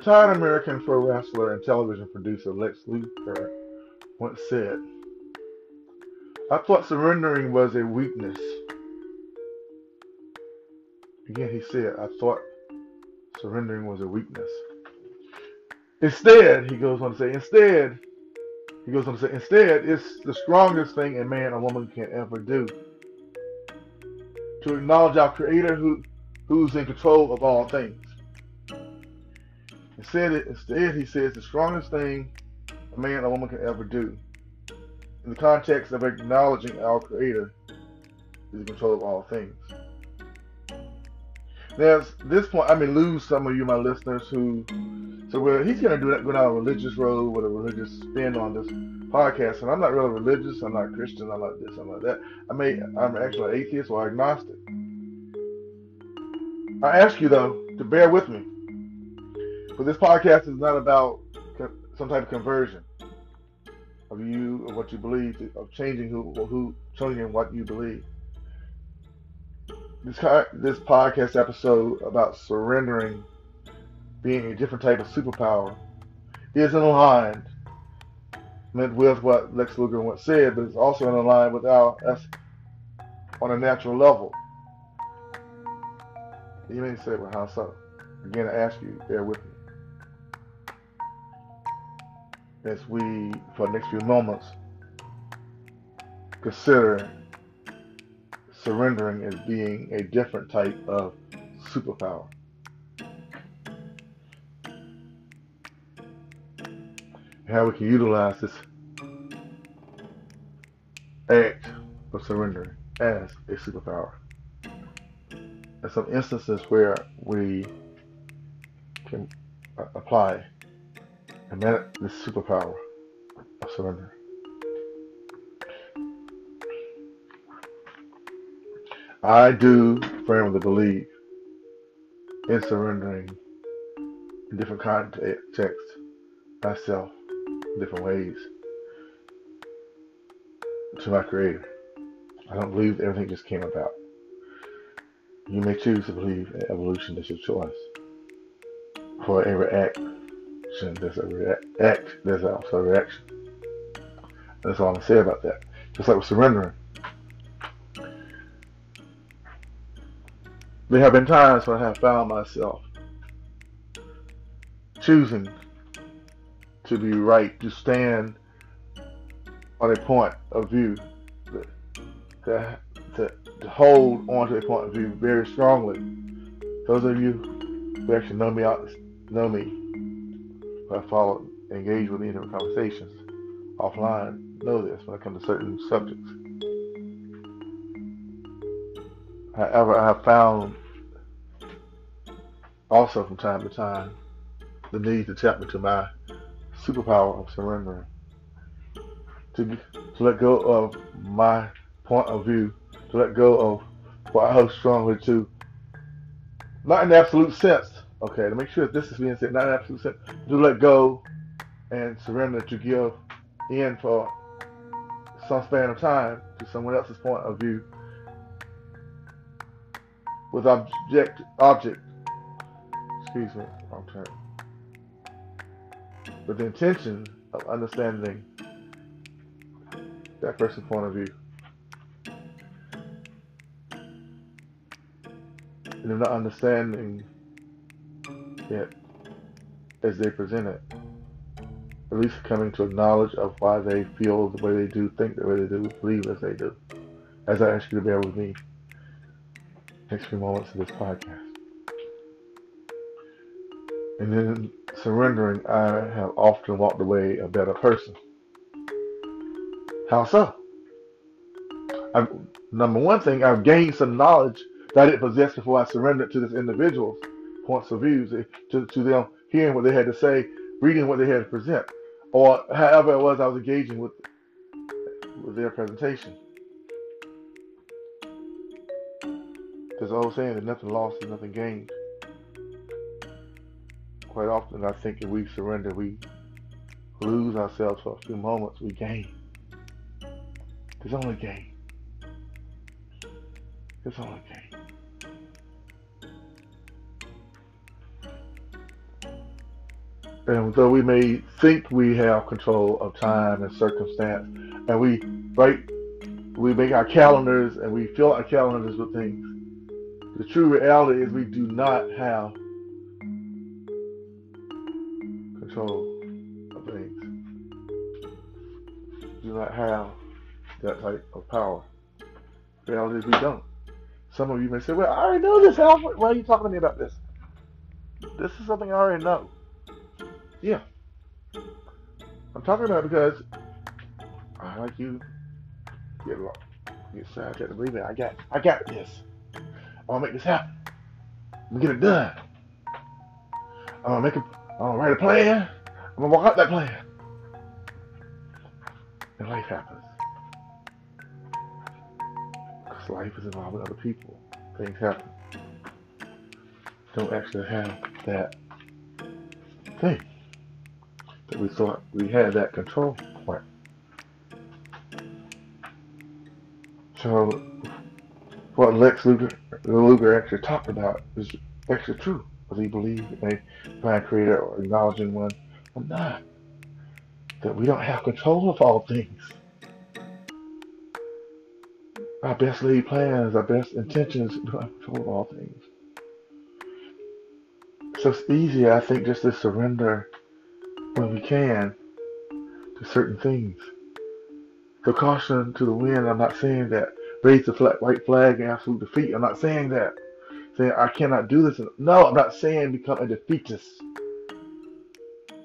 Retired American pro wrestler and television producer Lex Luger once said, I thought surrendering was a weakness. Again, he said, I thought surrendering was a weakness. Instead, he goes on to say, instead, he goes on to say, instead, it's the strongest thing a man or woman can ever do. To acknowledge our Creator who, who's in control of all things. Instead, instead, he says the strongest thing a man or woman can ever do. In the context of acknowledging our Creator is in control of all things. Now, at this point, I may lose some of you, my listeners, who so well, he's going to do that, go down a religious road with a religious spin on this podcast. And I'm not really religious. I'm not Christian. I'm not this. I'm not that. I may, I'm actually an atheist or agnostic. I ask you though to bear with me, but this podcast is not about some type of conversion of you of what you believe, of changing who, who changing what you believe. This this podcast episode about surrendering being a different type of superpower is in line with what Lex Luger once said, but it's also in line with our us on a natural level. You may say, well, how so? Again, I ask you, bear with me. As we, for the next few moments, consider surrendering as being a different type of superpower. how we can utilize this act of surrender as a superpower. In some instances where we can uh, apply and manage this superpower of surrender. I do firmly believe in surrendering in different contexts myself different ways to my Creator. I don't believe everything just came about. You may choose to believe in evolution is your choice. For every action, there's a react. There's also a reaction. That's all I'm gonna say about that. Just like with surrendering. There have been times when I have found myself choosing to be right, to stand on a point of view, to, to, to hold on to a point of view very strongly. Those of you who actually know me out know me, I follow, engage with me in conversations offline, know this when it comes to certain subjects. However, I have found also from time to time the need to tap into my superpower of surrendering. To, to let go of my point of view, to let go of what I hold strongly to, not in absolute sense, okay, to make sure that this is being said, not absolute sense, to let go and surrender, to give in for some span of time to someone else's point of view with object, object, excuse me, wrong term with the intention of understanding that person's point of view. And not understanding it as they present it. At least coming to a knowledge of why they feel the way they do, think the way they do, believe as they do. As I ask you to bear with me next few moments of this podcast. And then surrendering, I have often walked away a better person. How so? I've, number one thing, I've gained some knowledge that I didn't possess before I surrendered to this individual's points of views, to, to them hearing what they had to say, reading what they had to present, or however it was I was engaging with, with their presentation. There's old saying that nothing lost is nothing gained quite often I think if we surrender, we lose ourselves for a few moments, we gain. There's only gain. There's only gain. And though we may think we have control of time and circumstance, and we write, we make our calendars and we fill our calendars with things, the true reality is we do not have control of things. We do not have that type of power. The reality is we don't. Some of you may say, well, I already know this, Alfred. Why are you talking to me about this? This is something I already know. Yeah. I'm talking about because I like you get get sad, get to believe it. I got I got this. I'm gonna make this happen. I'm gonna get it done. I'm gonna make it I'm gonna write a plan. I'm gonna walk out that plan. And life happens. Because life is involved with other people. Things happen. Don't actually have that thing we thought we had that control point. So what Lex Luger, Luger actually talked about is actually true. Whether you believe in a divine creator or acknowledging one or not. That we don't have control of all things. Our best laid plans, our best intentions, we don't have control of all things. So it's easier, I think, just to surrender when we can to certain things. So caution to the wind, I'm not saying that. Raise the flag, white flag and absolute defeat. I'm not saying that. Saying I cannot do this. No, I'm not saying become a defeatist.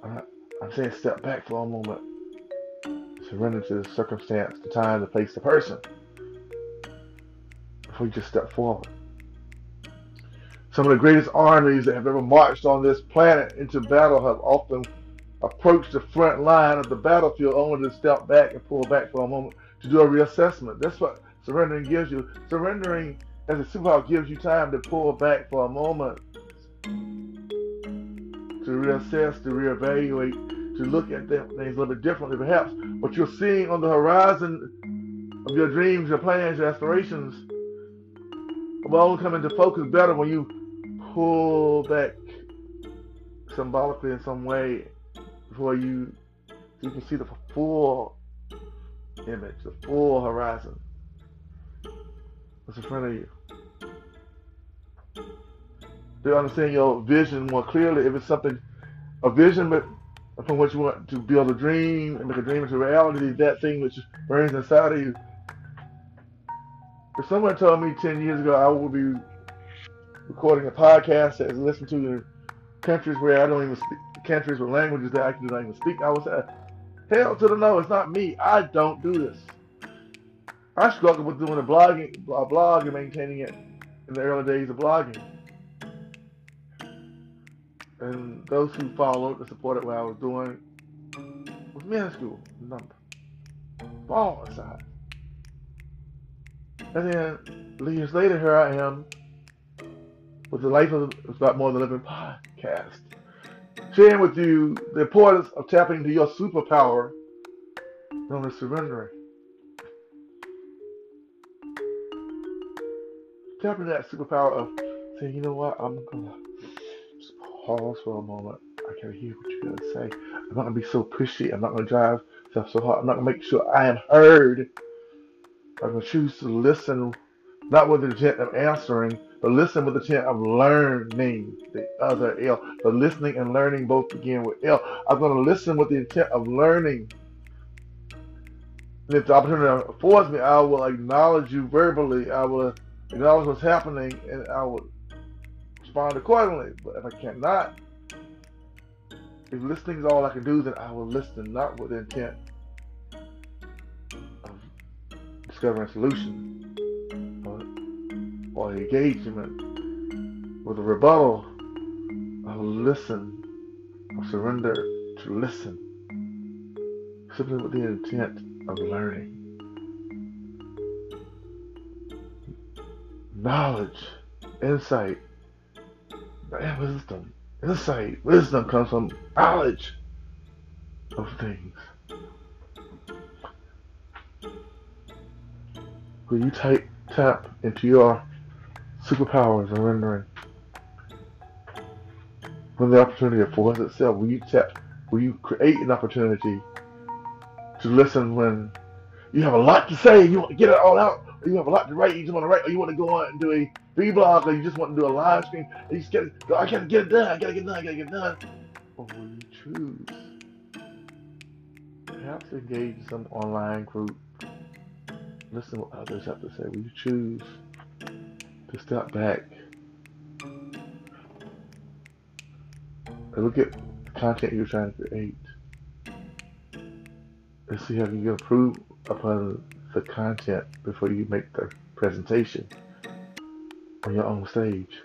I'm, not, I'm saying step back for a moment. Surrender to the circumstance, the time, the place, the person. Before you just step forward. Some of the greatest armies that have ever marched on this planet into battle have often approached the front line of the battlefield only to step back and pull back for a moment to do a reassessment. That's what surrendering gives you. Surrendering as a superpower gives you time to pull back for a moment, to reassess, to reevaluate, to look at things a little bit differently perhaps. What you're seeing on the horizon of your dreams, your plans, your aspirations will only come into focus better when you pull back symbolically in some way before you you can see the full image, the full horizon. What's in front of you? To understand your vision more clearly, if it's something, a vision, from what you want to build a dream and make a dream into reality, that thing which burns inside of you. If someone told me 10 years ago I would be recording a podcast that is listened to in countries where I don't even speak, countries with languages that I can not even speak, I would say, hell to the no, it's not me. I don't do this. I struggled with doing a blogging, a blog and maintaining it in the early days of blogging. And those who followed and supported what I was doing was minuscule number. Small aside. And then years later, here I am with the Life of it's About More Than Living podcast, sharing with you the importance of tapping into your superpower known as surrendering. Tapping that superpower of saying, you know what, I'm gonna just pause for a moment. I gotta hear what you gotta say. I'm not gonna be so pushy. I'm not gonna drive stuff so hard. I'm not gonna make sure I am heard. I'm gonna choose to listen, not with the intent of answering, but listen with the intent of learning the other L. But listening and learning both begin with L. I'm gonna listen with the intent of learning. And if the opportunity affords me, I will acknowledge you verbally. I will acknowledge what's happening, and I will respond accordingly. But if I cannot, if listening is all I can do, then I will listen, not with the intent of discovering a solution or, engagement with a rebuttal. Will listen, I surrender to listen, simply with the intent of learning. Knowledge, insight, and wisdom. Insight, wisdom comes from knowledge of things. Will you type, tap into your superpowers and rendering? When the opportunity affords itself, will you tap Will you create an opportunity to listen when you have a lot to say, you want to get it all out, or you have a lot to write, you just want to write, or you want to go on and do a blog, or you just want to do a live stream, you just get, oh, I gotta get it done, I gotta get it done, I gotta get it done. Or will you choose? Perhaps engage some online group. Listen what others have to say. Will you choose to step back and look at the content you're trying to create and see how you can improve upon the content before you make the presentation on your own stage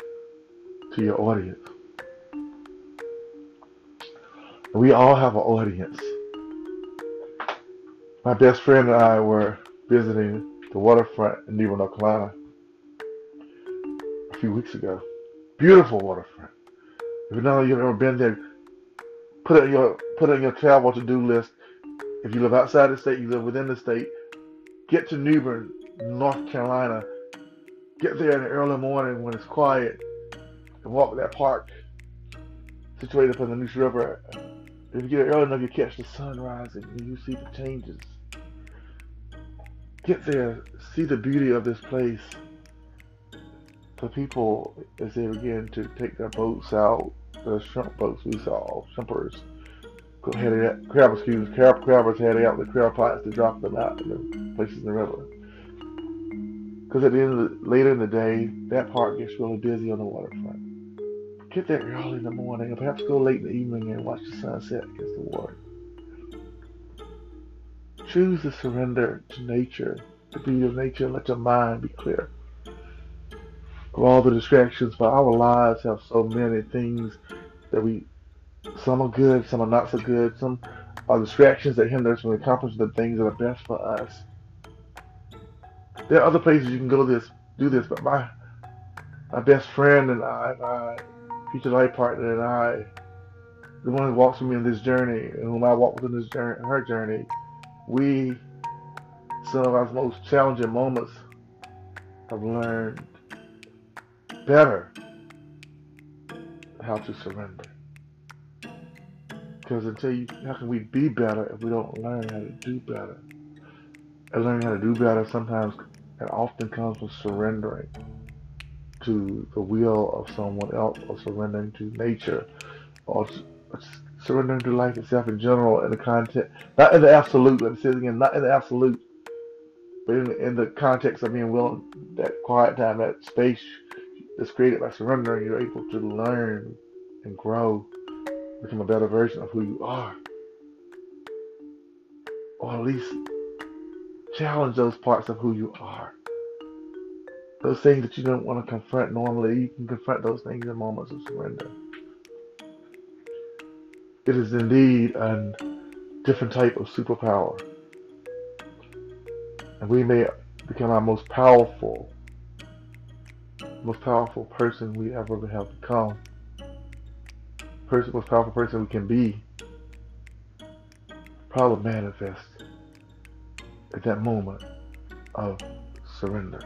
to your audience. We all have an audience. My best friend and I were visiting the waterfront in New Bern, North Carolina few weeks ago. Beautiful waterfront. If you know you've ever been there, put it in your put it in your travel to-do list. If you live outside the state, you live within the state. Get to New Bern, North Carolina. Get there in the early morning when it's quiet, and walk that park situated up in the Neuse River. If you get there early enough, you catch the sun rising and you see the changes. Get there, see the beauty of this place. The people, as they begin to take their boats out, the shrimp boats we saw, shrimpers, heading out, crab, excuse, crab, crabbers heading out the crab pots to drop them out in the places in the river. Because at the end of the, later in the day, that part gets really busy on the waterfront. Get there early in the morning, or perhaps go late in the evening and watch the sunset against the water. Choose to surrender to nature, the beauty of nature, and let your mind be clear of all the distractions. But our lives have so many things that we, some are good, some are not so good, some are distractions that hinder us from accomplishing the things that are best for us. There are other places you can go this, do this, but my my best friend and I, my future life partner and I, the one who walks with me on this journey, and whom I walk with in this journey, her journey, we, some of our most challenging moments, have learned better how to surrender. Because until you, how can we be better if we don't learn how to do better? And learning how to do better sometimes and often comes with surrendering to the will of someone else or surrendering to nature or surrendering to life itself in general in the context, not in the absolute, let me say it again, not in the absolute, but in in the context of being willing, that quiet time, that space that's created by surrendering, you're able to learn and grow, become a better version of who you are. Or at least challenge those parts of who you are. Those things that you don't want to confront normally, you can confront those things in moments of surrender. It is indeed a different type of superpower. And we may become our most powerful, most powerful person we ever have become. Person, most powerful person we can be. Probably manifest at that moment of surrender.